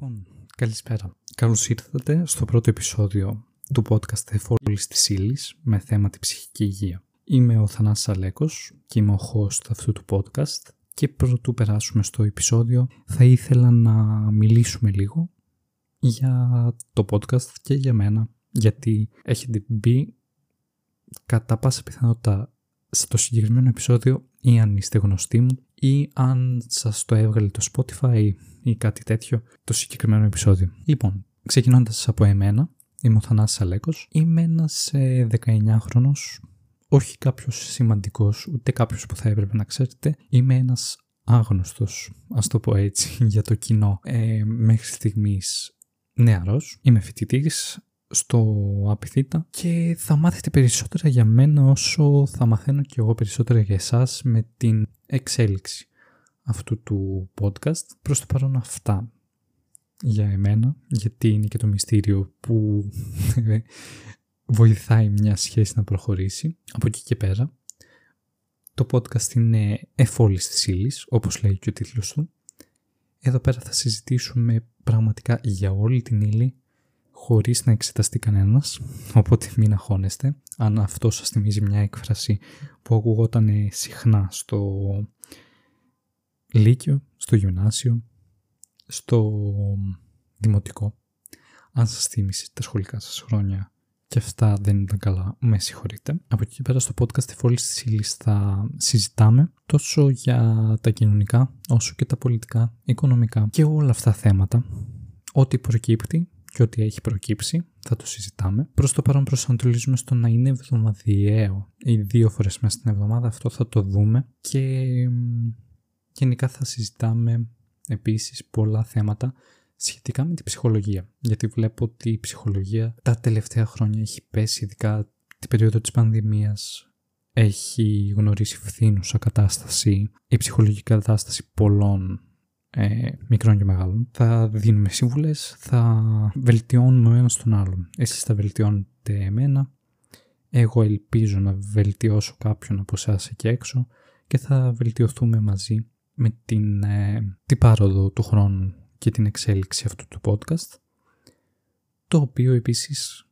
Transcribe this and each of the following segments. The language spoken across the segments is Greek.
Λοιπόν, καλησπέρα. Καλώς ήρθατε στο πρώτο επεισόδιο του podcast Εφόλης της ύλης με θέμα τη ψυχική υγεία. Είμαι ο Θανάσης Αλέκος και είμαι ο host αυτού του podcast και πρωτού περάσουμε στο επεισόδιο θα ήθελα να μιλήσουμε λίγο για το podcast και για μένα γιατί έχετε μπει κατά πάσα πιθανότητα στο συγκεκριμένο επεισόδιο ή αν είστε γνωστοί μου ή αν σας το έβγαλε το Spotify ή κάτι τέτοιο το συγκεκριμένο επεισόδιο. Λοιπόν, ξεκινώντας από εμένα, είμαι ο Θανάσης Αλέκος, είμαι ένας 19χρονος, όχι κάποιος σημαντικός, ούτε κάποιος που θα έπρεπε να ξέρετε, είμαι ένας άγνωστος, ας το πω έτσι, για το κοινό. Ε, μέχρι στιγμής νεαρός, είμαι φοιτητής, στο Απιθύτα και θα μάθετε περισσότερα για μένα όσο θα μαθαίνω και εγώ περισσότερα για εσάς με την εξέλιξη αυτού του podcast. Προς το παρόν αυτά για εμένα, γιατί είναι και το μυστήριο που βοηθάει μια σχέση να προχωρήσει. Από εκεί και πέρα, το podcast είναι εφόλης της ύλης, όπως λέει και ο τίτλος του. Εδώ πέρα θα συζητήσουμε πραγματικά για όλη την ύλη, χωρίς να εξεταστεί κανένας, οπότε μην αγχώνεστε. Αν αυτό σας θυμίζει μια έκφραση που ακούγονταν συχνά στο Λύκειο, στο Γυμνάσιο, στο Δημοτικό. Αν σας θύμισε τα σχολικά σας χρόνια και αυτά δεν ήταν καλά, με συγχωρείτε. Από εκεί πέρα στο podcast τη Φόλη της Ύλης θα συζητάμε τόσο για τα κοινωνικά όσο και τα πολιτικά, οικονομικά και όλα αυτά τα θέματα. Ό,τι προκύπτει και ό,τι έχει προκύψει θα το συζητάμε. Προς το παρόν προσανατολίζουμε στο να είναι εβδομαδιαίο ή δύο φορές μέσα στην εβδομάδα. Αυτό θα το δούμε και γενικά θα συζητάμε επίσης πολλά θέματα σχετικά με την ψυχολογία. Γιατί βλέπω ότι η ψυχολογία τα τελευταία χρόνια έχει πέσει, ειδικά την περίοδο της πανδημίας, έχει γνωρίσει φθήνουσα κατάσταση, η ψυχολογική κατάσταση πολλών ε, μικρών και μεγάλων. Θα δίνουμε σύμβουλες, θα βελτιώνουμε ο ένας τον άλλον. Εσείς θα βελτιώνετε εμένα, εγώ ελπίζω να βελτιώσω κάποιον από εσάς εκεί έξω και θα βελτιωθούμε μαζί με την, ε, την πάροδο του χρόνου και την εξέλιξη αυτού του podcast το οποίο επίσης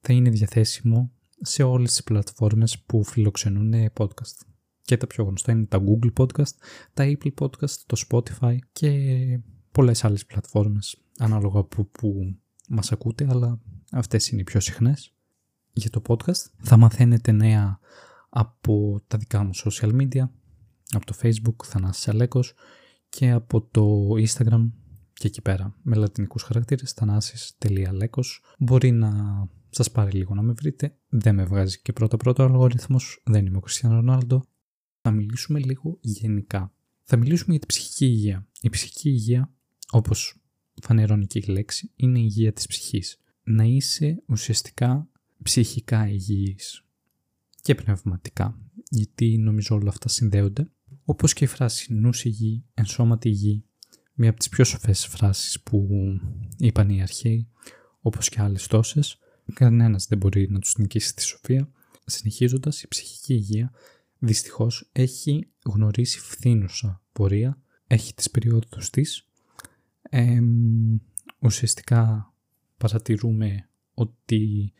θα είναι διαθέσιμο σε όλες τις πλατφόρμες που φιλοξενούν podcast. Και τα πιο γνωστά είναι τα Google Podcast, τα Apple Podcast, το Spotify και πολλές άλλες πλατφόρμες ανάλογα από που μας ακούτε, αλλά αυτές είναι οι πιο συχνές. Για το podcast θα μαθαίνετε νέα από τα δικά μου social media, από το facebook Θανάσης Αλέκος και από το instagram και εκεί πέρα με λατινικούς χαρακτήρες θανάσης.αλέκος μπορεί να σας πάρει λίγο να με βρείτε δεν με βγάζει και πρώτα πρώτα ο αλγοριθμός δεν είμαι ο Κριστιανό Ρονάλντο θα μιλήσουμε λίγο γενικά. Θα μιλήσουμε για την ψυχική υγεία. Η ψυχική υγεία όπως φανερώνει και η λέξη είναι η υγεία της ψυχής. Να είσαι ουσιαστικά ψυχικά υγιής και πνευματικά γιατί νομίζω όλα αυτά συνδέονται. Όπως και η φράση νους υγιή, ενσώματη υγιή, μία από τις πιο σοφές φράσεις που είπαν οι αρχαίοι, όπως και άλλες τόσες, κανένας δεν μπορεί να τους νικήσει τη σοφία. Συνεχίζοντας, η ψυχική υγεία δυστυχώς έχει γνωρίσει φθήνουσα πορεία, έχει τις περιόδους της. Ε, ουσιαστικά παρατηρούμε ότι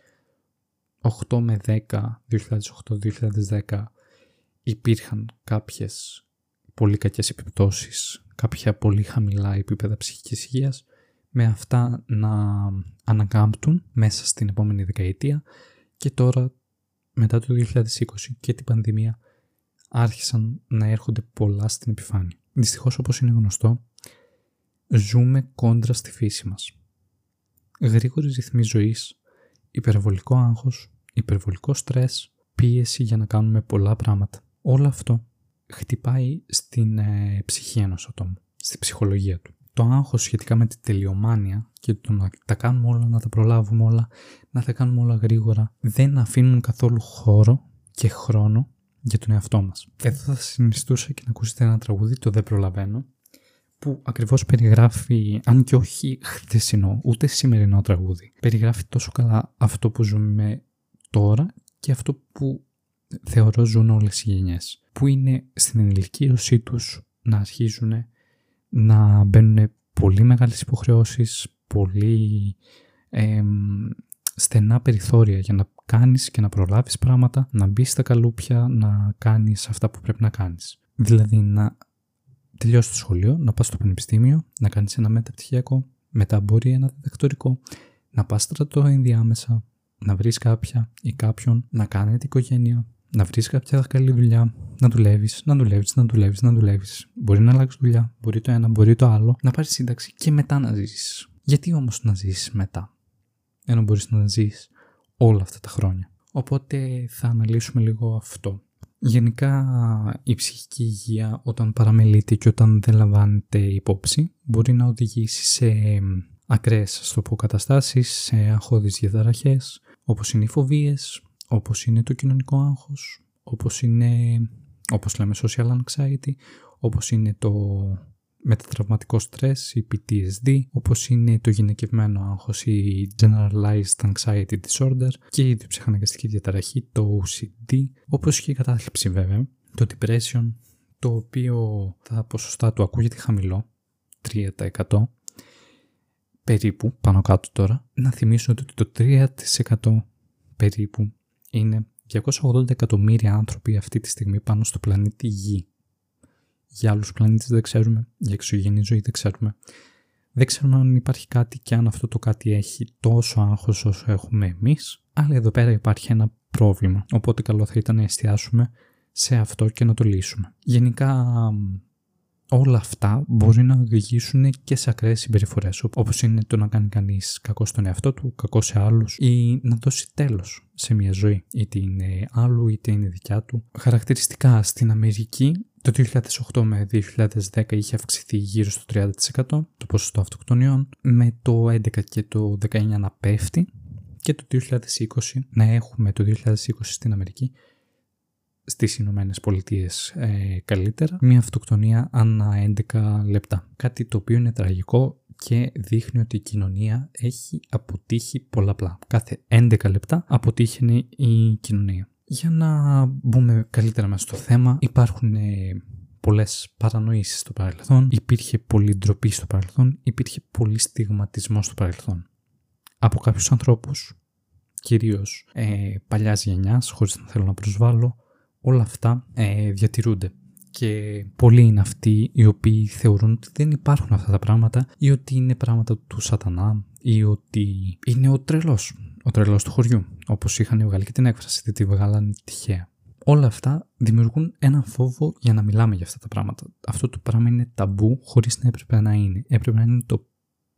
8 με 10, 2008-2010 υπήρχαν κάποιες πολύ κακές επιπτώσεις, κάποια πολύ χαμηλά επίπεδα ψυχικής υγείας, με αυτά να ανακάμπτουν μέσα στην επόμενη δεκαετία και τώρα μετά το 2020 και την πανδημία άρχισαν να έρχονται πολλά στην επιφάνεια. Δυστυχώς όπως είναι γνωστό, ζούμε κόντρα στη φύση μας. Γρήγορη ρυθμή ζωής, υπερβολικό άγχος, υπερβολικό στρες, πίεση για να κάνουμε πολλά πράγματα. Όλο αυτό χτυπάει στην ε, ψυχή ενός ατόμου, στη ψυχολογία του. Το άγχος σχετικά με τη τελειομάνια και το να τα κάνουμε όλα, να τα προλάβουμε όλα, να τα κάνουμε όλα γρήγορα, δεν αφήνουν καθόλου χώρο και χρόνο για τον εαυτό μας. Εδώ θα συνιστούσα και να ακούσετε ένα τραγούδι, το «Δεν προλαβαίνω», που ακριβώς περιγράφει, αν και όχι χθεσινό, ούτε σημερινό τραγούδι, περιγράφει τόσο καλά αυτό που ζούμε τώρα και αυτό που θεωρώ ζουν όλες οι γενιές που είναι στην ενηλικίωσή τους να αρχίζουν να μπαίνουν πολύ μεγάλες υποχρεώσεις, πολύ ε, στενά περιθώρια για να κάνεις και να προλάβεις πράγματα, να μπεις στα καλούπια, να κάνεις αυτά που πρέπει να κάνεις. Δηλαδή να τελειώσεις το σχολείο, να πας στο πανεπιστήμιο, να κάνεις ένα μεταπτυχιακό, μετά μπορεί ένα διδακτορικό, να πας στρατό ενδιάμεσα, να βρεις κάποια ή κάποιον, να κάνετε οικογένεια, να βρεις κάποια καλή δουλειά, να δουλεύεις, να δουλεύεις, να δουλεύεις, να δουλεύεις. Μπορεί να αλλάξεις δουλειά, μπορεί το ένα, μπορεί το άλλο, να πάρεις σύνταξη και μετά να ζήσεις. Γιατί όμως να ζήσεις μετά, ενώ μπορείς να ζήσει όλα αυτά τα χρόνια. Οπότε θα αναλύσουμε λίγο αυτό. Γενικά η ψυχική υγεία όταν παραμελείται και όταν δεν λαμβάνεται υπόψη μπορεί να οδηγήσει σε ακραίες στο πω καταστάσεις, σε αγχώδεις διαταραχές όπως είναι οι φοβίες, όπως είναι το κοινωνικό άγχος, όπως είναι, όπως λέμε social anxiety, όπως είναι το μετατραυματικό στρες, η PTSD, όπως είναι το γυναικευμένο άγχος, η Generalized Anxiety Disorder και η διψυχαναγκαστική διαταραχή, το OCD, όπως και η κατάθλιψη βέβαια, το Depression, το οποίο τα ποσοστά του ακούγεται χαμηλό, 3% περίπου, πάνω κάτω τώρα, να θυμίσω ότι το 3% περίπου είναι 280 εκατομμύρια άνθρωποι αυτή τη στιγμή πάνω στο πλανήτη Γη. Για άλλους πλανήτες δεν ξέρουμε, για εξωγενή ζωή δεν ξέρουμε. Δεν ξέρουμε αν υπάρχει κάτι και αν αυτό το κάτι έχει τόσο άγχος όσο έχουμε εμείς, αλλά εδώ πέρα υπάρχει ένα πρόβλημα, οπότε καλό θα ήταν να εστιάσουμε σε αυτό και να το λύσουμε. Γενικά όλα αυτά μπορεί να οδηγήσουν και σε ακραίες συμπεριφορές, όπως είναι το να κάνει κανείς κακό στον εαυτό του, κακό σε άλλους ή να δώσει τέλος σε μια ζωή, είτε είναι άλλου είτε είναι δικιά του. Χαρακτηριστικά στην Αμερική το 2008 με 2010 είχε αυξηθεί γύρω στο 30% το ποσοστό αυτοκτονιών, με το 2011 και το 2019 να πέφτει και το 2020 να έχουμε το 2020 στην Αμερική στις Ηνωμένες Πολιτείες ε, καλύτερα, μια αυτοκτονία ανά 11 λεπτά. Κάτι το οποίο είναι τραγικό και δείχνει ότι η κοινωνία έχει αποτύχει πολλαπλά. Κάθε 11 λεπτά αποτύχει η κοινωνία. Για να μπούμε καλύτερα μέσα στο θέμα, υπάρχουν ε, πολλές παρανοήσεις στο παρελθόν, υπήρχε πολύ ντροπή στο παρελθόν, υπήρχε πολύ στιγματισμό στο παρελθόν. Από κάποιους ανθρώπους, κυρίως ε, παλιάς γενιάς, χωρίς να θέλω να προσβάλλω, όλα αυτά ε, διατηρούνται. Και πολλοί είναι αυτοί οι οποίοι θεωρούν ότι δεν υπάρχουν αυτά τα πράγματα ή ότι είναι πράγματα του σατανά ή ότι είναι ο τρελός, ο τρελός του χωριού, όπως είχαν βγάλει και την έκφραση, δεν τη βγάλανε τυχαία. Όλα αυτά δημιουργούν έναν φόβο για να μιλάμε για αυτά τα πράγματα. Αυτό το πράγμα είναι ταμπού χωρίς να έπρεπε να είναι. Έπρεπε να είναι το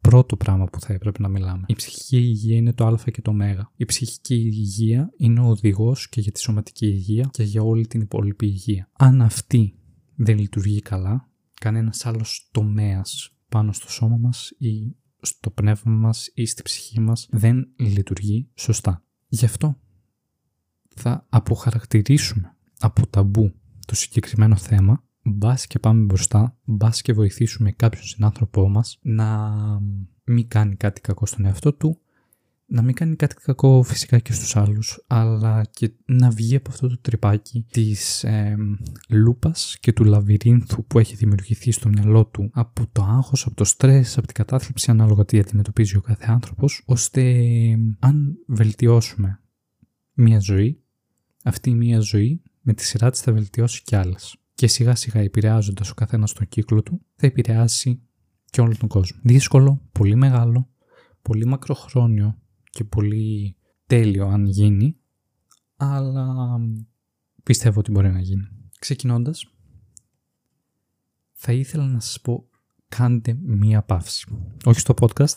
πρώτο πράγμα που θα έπρεπε να μιλάμε. Η ψυχική υγεία είναι το α και το ω. Η ψυχική υγεία είναι ο οδηγός και για τη σωματική υγεία και για όλη την υπόλοιπη υγεία. Αν αυτή δεν λειτουργεί καλά, κανένας άλλος τομέας πάνω στο σώμα μας ή στο πνεύμα μας ή στη ψυχή μας δεν λειτουργεί σωστά. Γι' αυτό θα αποχαρακτηρίσουμε από ταμπού το συγκεκριμένο θέμα μπας και πάμε μπροστά, μπας και βοηθήσουμε κάποιον συνάνθρωπό μας να μην κάνει κάτι κακό στον εαυτό του, να μην κάνει κάτι κακό φυσικά και στους άλλους, αλλά και να βγει από αυτό το τρυπάκι της ε, λούπας και του λαβυρίνθου που έχει δημιουργηθεί στο μυαλό του από το άγχος, από το στρες, από την κατάθλιψη ανάλογα τι αντιμετωπίζει ο κάθε άνθρωπος, ώστε αν βελτιώσουμε μία ζωή, αυτή μία ζωή με τη σειρά της θα βελτιώσει κι άλλες και σιγά σιγά επηρεάζοντας ο καθένας τον κύκλο του, θα επηρεάσει και όλο τον κόσμο. Δύσκολο, πολύ μεγάλο, πολύ μακροχρόνιο και πολύ τέλειο αν γίνει, αλλά πιστεύω ότι μπορεί να γίνει. Ξεκινώντας, θα ήθελα να σας πω κάντε μία παύση. Όχι στο podcast.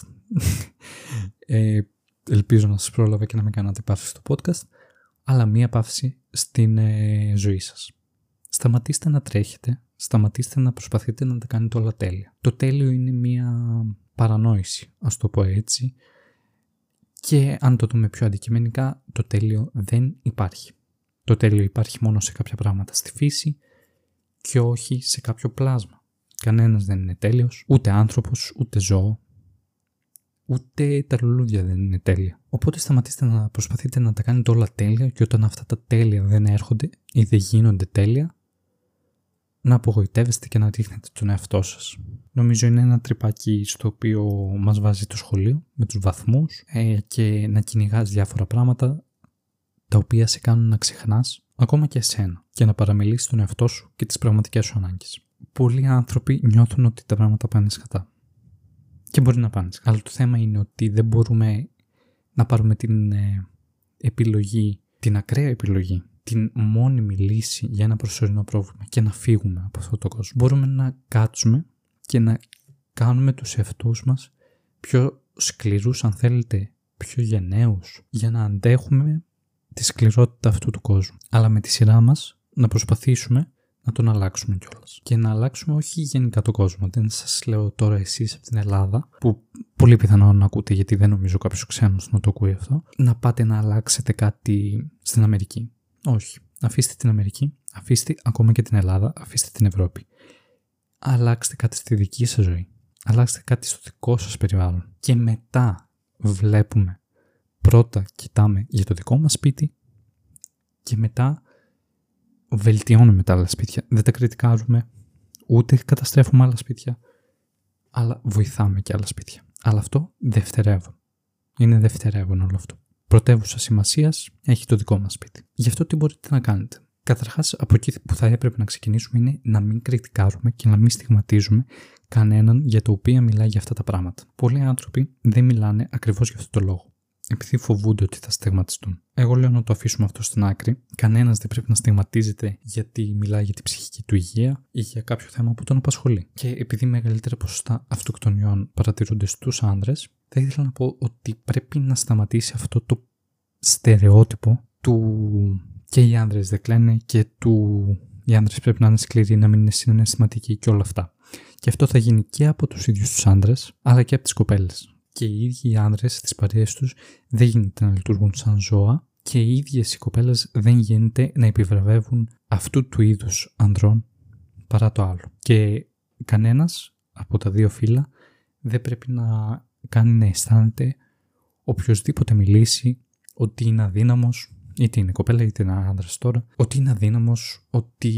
ε, ελπίζω να σας πρόλαβα και να μην κάνατε παύση στο podcast, αλλά μία παύση στην ε, ζωή σας. Σταματήστε να τρέχετε, σταματήστε να προσπαθείτε να τα κάνετε όλα τέλεια. Το τέλειο είναι μία παρανόηση, ας το πω έτσι, και αν το δούμε πιο αντικειμενικά, το τέλειο δεν υπάρχει. Το τέλειο υπάρχει μόνο σε κάποια πράγματα στη φύση και όχι σε κάποιο πλάσμα. Κανένας δεν είναι τέλειος, ούτε άνθρωπος, ούτε ζώο, ούτε τα λουλούδια δεν είναι τέλεια. Οπότε σταματήστε να προσπαθείτε να τα κάνετε όλα τέλεια και όταν αυτά τα τέλεια δεν έρχονται ή δεν γίνονται τέλεια, να απογοητεύεστε και να ρίχνετε τον εαυτό σας. Νομίζω είναι ένα τρυπάκι στο οποίο μας βάζει το σχολείο με τους βαθμούς ε, και να κυνηγάς διάφορα πράγματα τα οποία σε κάνουν να ξεχνάς ακόμα και εσένα και να παραμιλείς τον εαυτό σου και τις πραγματικές σου ανάγκες. Πολλοί άνθρωποι νιώθουν ότι τα πράγματα πάνε σκατά. Και μπορεί να πάνε σκατά. Αλλά το θέμα είναι ότι δεν μπορούμε να πάρουμε την ε, επιλογή, την ακραία επιλογή την μόνιμη λύση για ένα προσωρινό πρόβλημα και να φύγουμε από αυτό το κόσμο. Μπορούμε να κάτσουμε και να κάνουμε τους εαυτούς μας πιο σκληρούς, αν θέλετε, πιο γενναίους, για να αντέχουμε τη σκληρότητα αυτού του κόσμου. Αλλά με τη σειρά μας να προσπαθήσουμε να τον αλλάξουμε κιόλας. Και να αλλάξουμε όχι γενικά τον κόσμο. Δεν σας λέω τώρα εσείς από την Ελλάδα, που πολύ πιθανό να ακούτε γιατί δεν νομίζω κάποιος ξένος να το ακούει αυτό, να πάτε να αλλάξετε κάτι στην Αμερική. Όχι. Αφήστε την Αμερική, αφήστε ακόμα και την Ελλάδα, αφήστε την Ευρώπη. Αλλάξτε κάτι στη δική σας ζωή. Αλλάξτε κάτι στο δικό σας περιβάλλον. Και μετά βλέπουμε, πρώτα κοιτάμε για το δικό μας σπίτι και μετά βελτιώνουμε τα άλλα σπίτια. Δεν τα κριτικάζουμε, ούτε καταστρέφουμε άλλα σπίτια, αλλά βοηθάμε και άλλα σπίτια. Αλλά αυτό δευτερεύον. Είναι δευτερεύον όλο αυτό πρωτεύουσα σημασίας έχει το δικό μας σπίτι. Γι' αυτό τι μπορείτε να κάνετε. Καταρχάς, από εκεί που θα έπρεπε να ξεκινήσουμε είναι να μην κριτικάρουμε και να μην στιγματίζουμε κανέναν για το οποίο μιλάει για αυτά τα πράγματα. Πολλοί άνθρωποι δεν μιλάνε ακριβώς για αυτό το λόγο. Επειδή φοβούνται ότι θα στιγματιστούν. Εγώ λέω να το αφήσουμε αυτό στην άκρη. Κανένας δεν πρέπει να στιγματίζεται γιατί μιλάει για την ψυχική του υγεία ή για κάποιο θέμα που τον απασχολεί. Και επειδή μεγαλύτερα ποσοστά αυτοκτονιών παρατηρούνται στους άνδρε, θα ήθελα να πω ότι πρέπει να σταματήσει αυτό το στερεότυπο του και οι άνδρες δεν κλαίνε και του οι άνδρες πρέπει να είναι σκληροί, να μην είναι συναισθηματικοί και όλα αυτά. Και αυτό θα γίνει και από τους ίδιους τους άνδρες, αλλά και από τις κοπέλες. Και οι ίδιοι οι άνδρες στις παρέες τους δεν γίνεται να λειτουργούν σαν ζώα και οι ίδιες οι κοπέλες δεν γίνεται να επιβραβεύουν αυτού του είδους ανδρών παρά το άλλο. Και κανένας από τα δύο φύλλα δεν πρέπει να κάνει να αισθάνεται οποιοδήποτε μιλήσει ότι είναι αδύναμος, είτε είναι κοπέλα είτε είναι άντρας τώρα, ότι είναι αδύναμος, ότι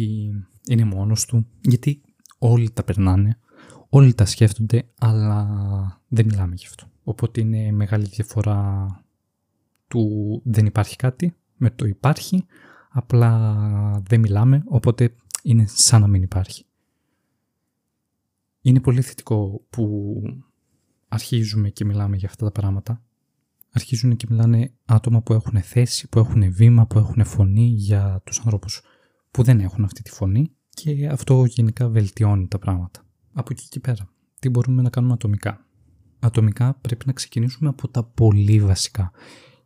είναι μόνος του, γιατί όλοι τα περνάνε, όλοι τα σκέφτονται, αλλά δεν μιλάμε γι' αυτό. Οπότε είναι μεγάλη διαφορά του δεν υπάρχει κάτι με το υπάρχει, απλά δεν μιλάμε, οπότε είναι σαν να μην υπάρχει. Είναι πολύ θετικό που αρχίζουμε και μιλάμε για αυτά τα πράγματα. Αρχίζουν και μιλάνε άτομα που έχουν θέση, που έχουν βήμα, που έχουν φωνή για τους ανθρώπους που δεν έχουν αυτή τη φωνή και αυτό γενικά βελτιώνει τα πράγματα. Από εκεί και πέρα, τι μπορούμε να κάνουμε ατομικά; Ατομικά πρέπει να ξεκινήσουμε από τα πολύ βασικά,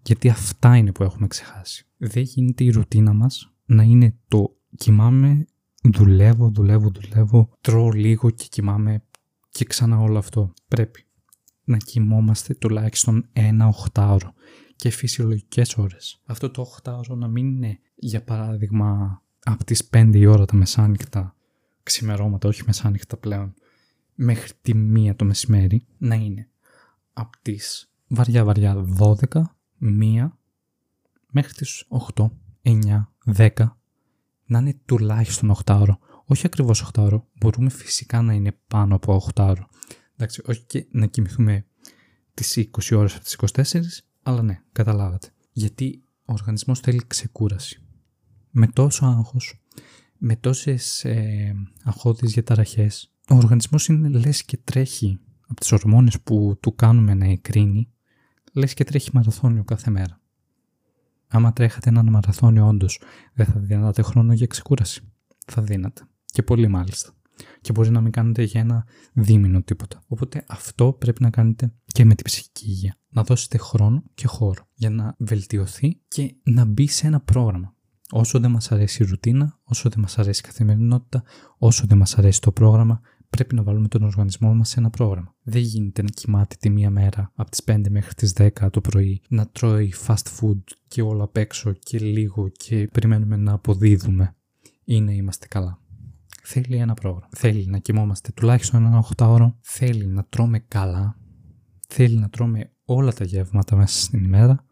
γιατί αυτά είναι που έχουμε ξεχάσει. Δεν γίνεται η ρουτίνα μας να είναι το κοιμάμαι, δουλεύω, δουλεύω, δουλεύω, τρώω λίγο και κοιμάμαι και ξανά όλο αυτό. Πρέπει να κοιμόμαστε τουλάχιστον ένα οχτάωρο και φυσιολογικές ώρες. Αυτό το οχτάωρο να μην είναι για παράδειγμα από τις 5 η ώρα τα μεσάνυχτα ξημερώματα, όχι μεσάνυχτα πλέον, μέχρι τη μία το μεσημέρι, να είναι από τις βαριά βαριά 12, 1 μέχρι τις 8, 9, 10, να είναι τουλάχιστον 8 ώρο. Όχι ακριβώς 8 ώρο, μπορούμε φυσικά να είναι πάνω από 8 ώρο. Εντάξει, όχι και να κοιμηθούμε τις 20 ώρες από τις 24, αλλά ναι, καταλάβατε. Γιατί ο οργανισμός θέλει ξεκούραση. Με τόσο άγχος, με τόσες ε, αγχώδεις διαταραχές, ο οργανισμός είναι λες και τρέχει από τις ορμόνες που του κάνουμε να εκρίνει, λες και τρέχει μαραθώνιο κάθε μέρα. Άμα τρέχατε έναν μαραθώνιο όντως, δεν θα δίνατε χρόνο για ξεκούραση. Θα δίνατε. Και πολύ μάλιστα και μπορεί να μην κάνετε για ένα δίμηνο τίποτα. Οπότε αυτό πρέπει να κάνετε και με την ψυχική υγεία. Να δώσετε χρόνο και χώρο για να βελτιωθεί και να μπει σε ένα πρόγραμμα. Όσο δεν μας αρέσει η ρουτίνα, όσο δεν μας αρέσει η καθημερινότητα, όσο δεν μας αρέσει το πρόγραμμα, πρέπει να βάλουμε τον οργανισμό μας σε ένα πρόγραμμα. Δεν γίνεται να κοιμάται τη μία μέρα από τις 5 μέχρι τις 10 το πρωί, να τρώει fast food και όλα απ' έξω και λίγο και περιμένουμε να αποδίδουμε ή να είμαστε καλά θέλει ένα πρόγραμμα. Θέλει να κοιμόμαστε τουλάχιστον ένα 8 ώρο, θέλει να τρώμε καλά, θέλει να τρώμε όλα τα γεύματα μέσα στην ημέρα,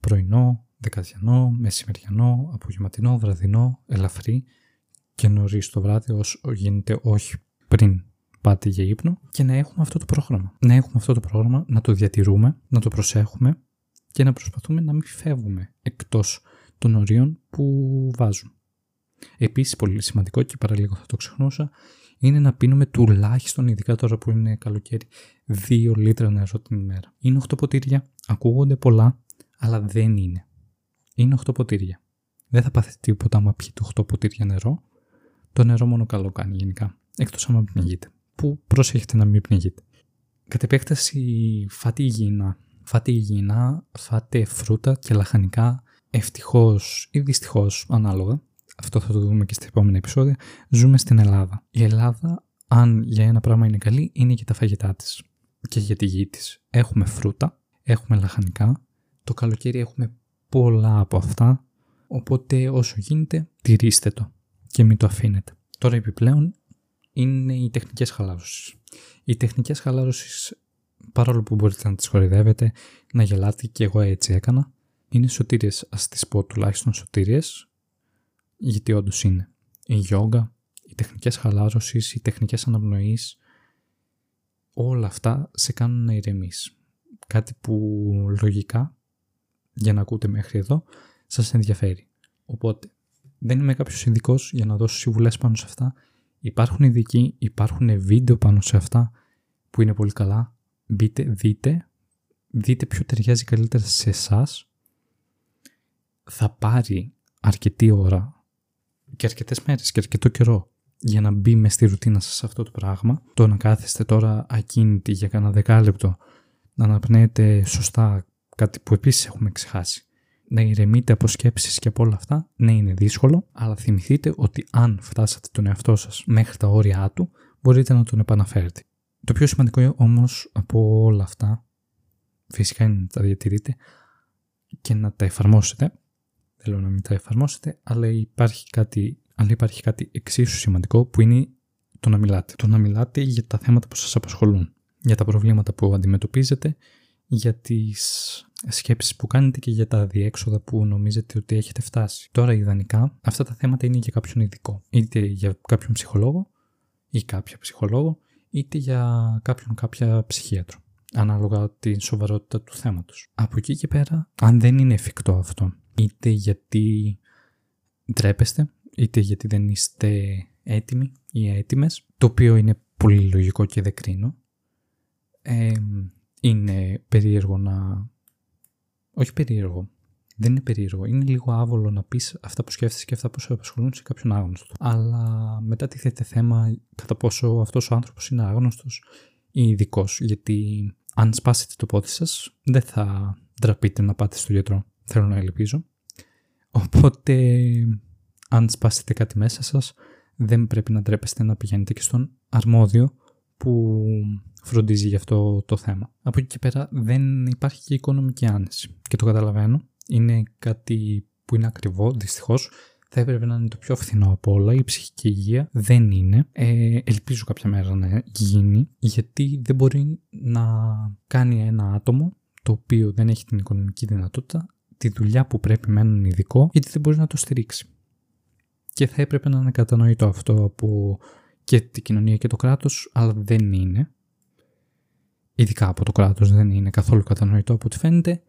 πρωινό, δεκαδιανό, μεσημεριανό, απογευματινό, βραδινό, ελαφρύ και νωρίς το βράδυ όσο γίνεται όχι πριν πάτε για ύπνο και να έχουμε αυτό το πρόγραμμα. Να έχουμε αυτό το πρόγραμμα, να το διατηρούμε, να το προσέχουμε και να προσπαθούμε να μην φεύγουμε εκτός των ορίων που βάζουν. Επίσης πολύ σημαντικό και παραλίγο θα το ξεχνούσα είναι να πίνουμε τουλάχιστον, ειδικά τώρα που είναι καλοκαίρι, 2 λίτρα νερό την ημέρα. Είναι 8 ποτήρια, ακούγονται πολλά, αλλά δεν είναι. Είναι 8 ποτήρια. Δεν θα πάθετε τίποτα άμα πιείτε 8 ποτήρια νερό. Το νερό μόνο καλό κάνει γενικά. Εκτός άμα πνιγείτε. Που προσέχετε να μην πνιγείτε. Κατ' επέκταση φάτε υγιεινά. Φάτε υγιεινά, φάτε φρούτα και λαχανικά ευτυχώς ή δυστυχώς ανάλογα αυτό θα το δούμε και στα επόμενα επεισόδια, ζούμε στην Ελλάδα. Η Ελλάδα, αν για ένα πράγμα είναι καλή, είναι για τα φαγητά της και για τη γη της. Έχουμε φρούτα, έχουμε λαχανικά, το καλοκαίρι έχουμε πολλά από αυτά, οπότε όσο γίνεται τηρήστε το και μην το αφήνετε. Τώρα επιπλέον είναι οι τεχνικές χαλάρωσης. Οι τεχνικές χαλάρωσης, παρόλο που μπορείτε να τις χορηδεύετε, να γελάτε και εγώ έτσι έκανα, είναι σωτήριες, ας τις πω τουλάχιστον σωτήριες, γιατί όντως είναι. Η γιόγκα, οι τεχνικές χαλάρωσης, οι τεχνικές αναπνοής, όλα αυτά σε κάνουν να ηρεμείς. Κάτι που λογικά, για να ακούτε μέχρι εδώ, σας ενδιαφέρει. Οπότε, δεν είμαι κάποιος ειδικός για να δώσω συμβουλές πάνω σε αυτά. Υπάρχουν ειδικοί, υπάρχουν βίντεο πάνω σε αυτά που είναι πολύ καλά. Μπείτε, δείτε, δείτε ποιο ταιριάζει καλύτερα σε εσάς. Θα πάρει αρκετή ώρα και αρκετές μέρες και αρκετό καιρό για να μπει μες στη ρουτίνα σας αυτό το πράγμα. Το να κάθεστε τώρα ακίνητοι για κανένα δεκάλεπτο, να αναπνέετε σωστά κάτι που επίσης έχουμε ξεχάσει. Να ηρεμείτε από σκέψεις και από όλα αυτά, ναι, είναι δύσκολο, αλλά θυμηθείτε ότι αν φτάσατε τον εαυτό σας μέχρι τα όρια του, μπορείτε να τον επαναφέρετε. Το πιο σημαντικό όμως από όλα αυτά, φυσικά είναι να τα διατηρείτε και να τα εφαρμόσετε θέλω να μην τα εφαρμόσετε, αλλά υπάρχει κάτι, αλλά υπάρχει κάτι εξίσου σημαντικό που είναι το να μιλάτε. Το να μιλάτε για τα θέματα που σας απασχολούν, για τα προβλήματα που αντιμετωπίζετε, για τις σκέψεις που κάνετε και για τα διέξοδα που νομίζετε ότι έχετε φτάσει. Τώρα ιδανικά αυτά τα θέματα είναι για κάποιον ειδικό, είτε για κάποιον ψυχολόγο ή κάποια ψυχολόγο, είτε για κάποιον κάποια ψυχίατρο ανάλογα την σοβαρότητα του θέματος. Από εκεί και πέρα, αν δεν είναι εφικτό αυτό είτε γιατί ντρέπεστε, είτε γιατί δεν είστε έτοιμοι ή έτοιμες, το οποίο είναι πολύ λογικό και δεν κρίνω. Είναι περίεργο να... Όχι περίεργο, δεν είναι περίεργο. Είναι λίγο άβολο να πεις αυτά που σκέφτεσαι και αυτά που σε απασχολούν σε κάποιον άγνωστο. Αλλά μετά τίθεται θέμα κατά πόσο αυτός ο άνθρωπος είναι άγνωστος ή ειδικός. Γιατί αν σπάσετε το πόδι σας, δεν θα ντραπείτε να πάτε στο γιατρό θέλω να ελπίζω. Οπότε, αν σπάσετε κάτι μέσα σας, δεν πρέπει να ντρέπεστε να πηγαίνετε και στον αρμόδιο που φροντίζει για αυτό το θέμα. Από εκεί και πέρα δεν υπάρχει και οικονομική άνεση. Και το καταλαβαίνω. Είναι κάτι που είναι ακριβό, δυστυχώς. Θα έπρεπε να είναι το πιο φθηνό από όλα. Η ψυχική υγεία δεν είναι. Ε, ελπίζω κάποια μέρα να γίνει, γιατί δεν μπορεί να κάνει ένα άτομο το οποίο δεν έχει την οικονομική δυνατότητα τη δουλειά που πρέπει με έναν ειδικό γιατί δεν μπορεί να το στηρίξει. Και θα έπρεπε να είναι κατανοητό αυτό από και την κοινωνία και το κράτος, αλλά δεν είναι. Ειδικά από το κράτος δεν είναι καθόλου κατανοητό από ό,τι φαίνεται.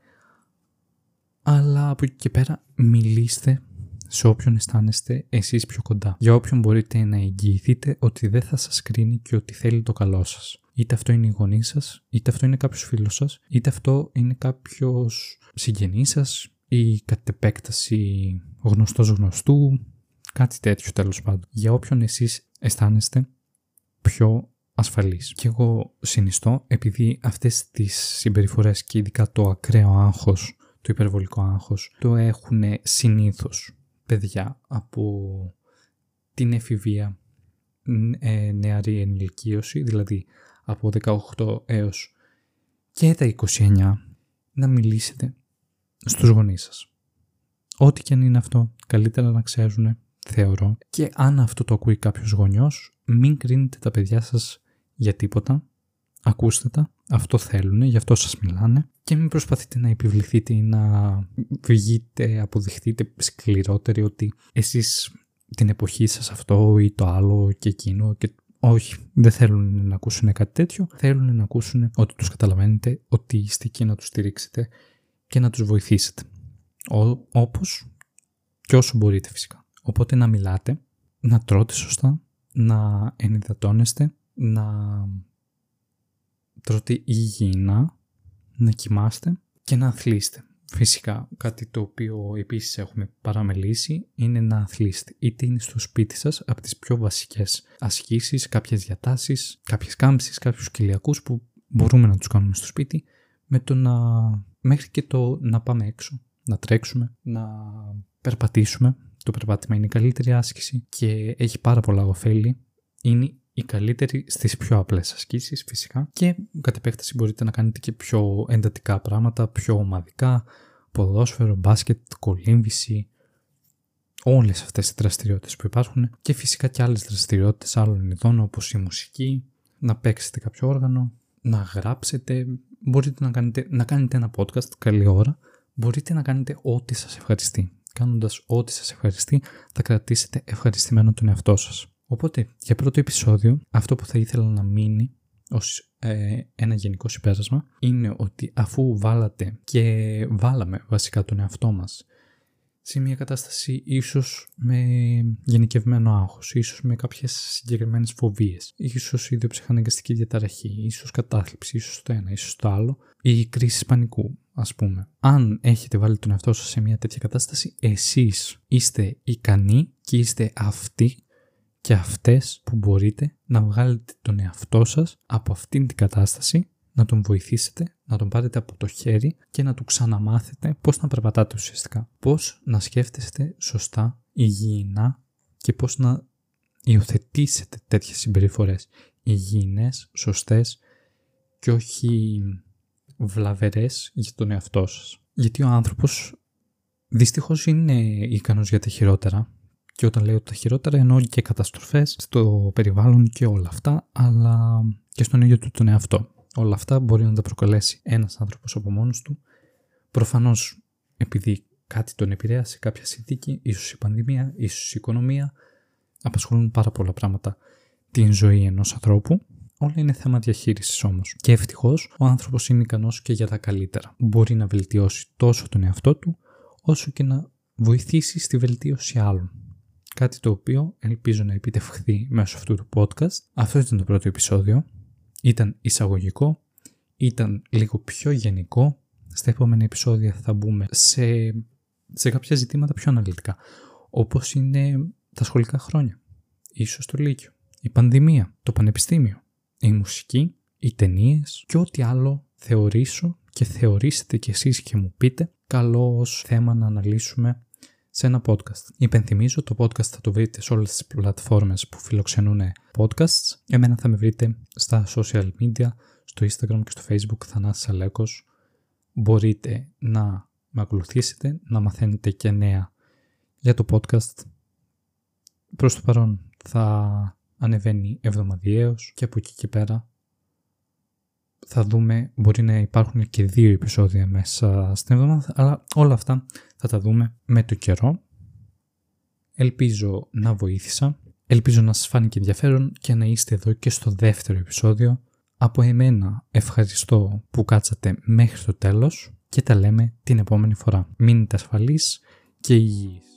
Αλλά από εκεί και πέρα μιλήστε σε όποιον αισθάνεστε εσείς πιο κοντά. Για όποιον μπορείτε να εγγυηθείτε ότι δεν θα σας κρίνει και ότι θέλει το καλό σας. Είτε αυτό είναι η γονείς σας, είτε αυτό είναι κάποιος φίλος σας, είτε αυτό είναι κάποιος συγγενής σας ή κατ' επέκταση γνωστός γνωστού, κάτι τέτοιο τέλος πάντων. Για όποιον εσείς αισθάνεστε πιο ασφαλής. Και εγώ συνιστώ, επειδή αυτές τις συμπεριφορές και ειδικά το ακραίο άγχος, το υπερβολικό άγχος, το έχουν συνήθως παιδιά από την εφηβεία ε, νεαρή ενηλικίωση, δηλαδή από 18 έως και τα 29 να μιλήσετε στους γονείς σας. Ό,τι και αν είναι αυτό, καλύτερα να ξέρουν, θεωρώ. Και αν αυτό το ακούει κάποιος γονιός, μην κρίνετε τα παιδιά σας για τίποτα. Ακούστε τα, αυτό θέλουν, γι' αυτό σας μιλάνε και μην προσπαθείτε να επιβληθείτε ή να βγείτε, αποδειχτείτε σκληρότεροι ότι εσείς την εποχή σας αυτό ή το άλλο και εκείνο και όχι, δεν θέλουν να ακούσουν κάτι τέτοιο. Θέλουν να ακούσουν ότι τους καταλαβαίνετε, ότι είστε εκεί να τους στηρίξετε και να τους βοηθήσετε. Όπω όπως και όσο μπορείτε φυσικά. Οπότε να μιλάτε, να τρώτε σωστά, να ενυδατώνεστε, να τρώτε υγιεινά, να κοιμάστε και να αθλείστε. Φυσικά, κάτι το οποίο επίσης έχουμε παραμελήσει είναι να αθλείστε. Είτε είναι στο σπίτι σας από τις πιο βασικές ασκήσεις, κάποιες διατάσεις, κάποιες κάμψεις, κάποιους κοιλιακούς που μπορούμε να τους κάνουμε στο σπίτι με το να... μέχρι και το να πάμε έξω, να τρέξουμε, να περπατήσουμε. Το περπάτημα είναι η καλύτερη άσκηση και έχει πάρα πολλά ωφέλη. Είναι η καλύτερη στις πιο απλές ασκήσεις φυσικά. Και κατ' επέκταση μπορείτε να κάνετε και πιο εντατικά πράγματα, πιο ομαδικά, ποδόσφαιρο, μπάσκετ, κολύμβηση, όλες αυτές οι δραστηριότητες που υπάρχουν. Και φυσικά και άλλες δραστηριότητες άλλων ειδών όπως η μουσική, να παίξετε κάποιο όργανο, να γράψετε, μπορείτε να κάνετε, να κάνετε ένα podcast καλή ώρα, μπορείτε να κάνετε ό,τι σας ευχαριστεί. Κάνοντας ό,τι σας ευχαριστεί θα κρατήσετε ευχαριστημένο τον εαυτό σας. Οπότε, για πρώτο επεισόδιο, αυτό που θα ήθελα να μείνει ως ε, ένα γενικό συμπέρασμα είναι ότι αφού βάλατε και βάλαμε βασικά τον εαυτό μας σε μια κατάσταση ίσως με γενικευμένο άγχος, ίσως με κάποιες συγκεκριμένες φοβίες, ίσως ιδιοψυχαναγκαστική διαταραχή, ίσως κατάθλιψη, ίσως το ένα, ίσως το άλλο, ή κρίση πανικού, ας πούμε. Αν έχετε βάλει τον εαυτό σας σε μια τέτοια κατάσταση, εσείς είστε ικανοί και είστε αυτοί και αυτές που μπορείτε να βγάλετε τον εαυτό σας από αυτήν την κατάσταση, να τον βοηθήσετε, να τον πάρετε από το χέρι και να του ξαναμάθετε πώς να περπατάτε ουσιαστικά. Πώς να σκέφτεστε σωστά, υγιεινά και πώς να υιοθετήσετε τέτοιες συμπεριφορές υγιεινές, σωστές και όχι βλαβερές για τον εαυτό σας. Γιατί ο άνθρωπος δυστυχώς είναι ικανός για τα χειρότερα και όταν λέω τα χειρότερα εννοώ και καταστροφές στο περιβάλλον και όλα αυτά, αλλά και στον ίδιο του τον εαυτό. Όλα αυτά μπορεί να τα προκαλέσει ένας άνθρωπος από μόνος του. Προφανώς επειδή κάτι τον επηρέασε, κάποια συνθήκη, ίσως η πανδημία, ίσως η οικονομία, απασχολούν πάρα πολλά πράγματα την ζωή ενός ανθρώπου. Όλα είναι θέμα διαχείρισης όμως. Και ευτυχώς ο άνθρωπος είναι ικανός και για τα καλύτερα. Μπορεί να βελτιώσει τόσο τον εαυτό του, όσο και να βοηθήσει στη βελτίωση άλλων κάτι το οποίο ελπίζω να επιτευχθεί μέσω αυτού του podcast. Αυτό ήταν το πρώτο επεισόδιο. Ήταν εισαγωγικό, ήταν λίγο πιο γενικό. Στα επόμενα επεισόδια θα μπούμε σε, σε κάποια ζητήματα πιο αναλυτικά, όπως είναι τα σχολικά χρόνια, ίσως το Λύκειο, η πανδημία, το πανεπιστήμιο, η μουσική, οι ταινίες και ό,τι άλλο θεωρήσω και θεωρήσετε κι εσείς και μου πείτε καλό θέμα να αναλύσουμε σε ένα podcast. Υπενθυμίζω το podcast θα το βρείτε σε όλες τις πλατφόρμες που φιλοξενούν podcasts. Εμένα θα με βρείτε στα social media, στο Instagram και στο Facebook Θανάσης Αλέκος. Μπορείτε να με ακολουθήσετε, να μαθαίνετε και νέα για το podcast. Προς το παρόν θα ανεβαίνει εβδομαδιαίως και από εκεί και πέρα θα δούμε, μπορεί να υπάρχουν και δύο επεισόδια μέσα στην εβδομάδα, αλλά όλα αυτά θα τα δούμε με το καιρό. Ελπίζω να βοήθησα, ελπίζω να σας φάνηκε ενδιαφέρον και να είστε εδώ και στο δεύτερο επεισόδιο. Από εμένα ευχαριστώ που κάτσατε μέχρι το τέλος και τα λέμε την επόμενη φορά. Μείνετε ασφαλείς και υγιείς.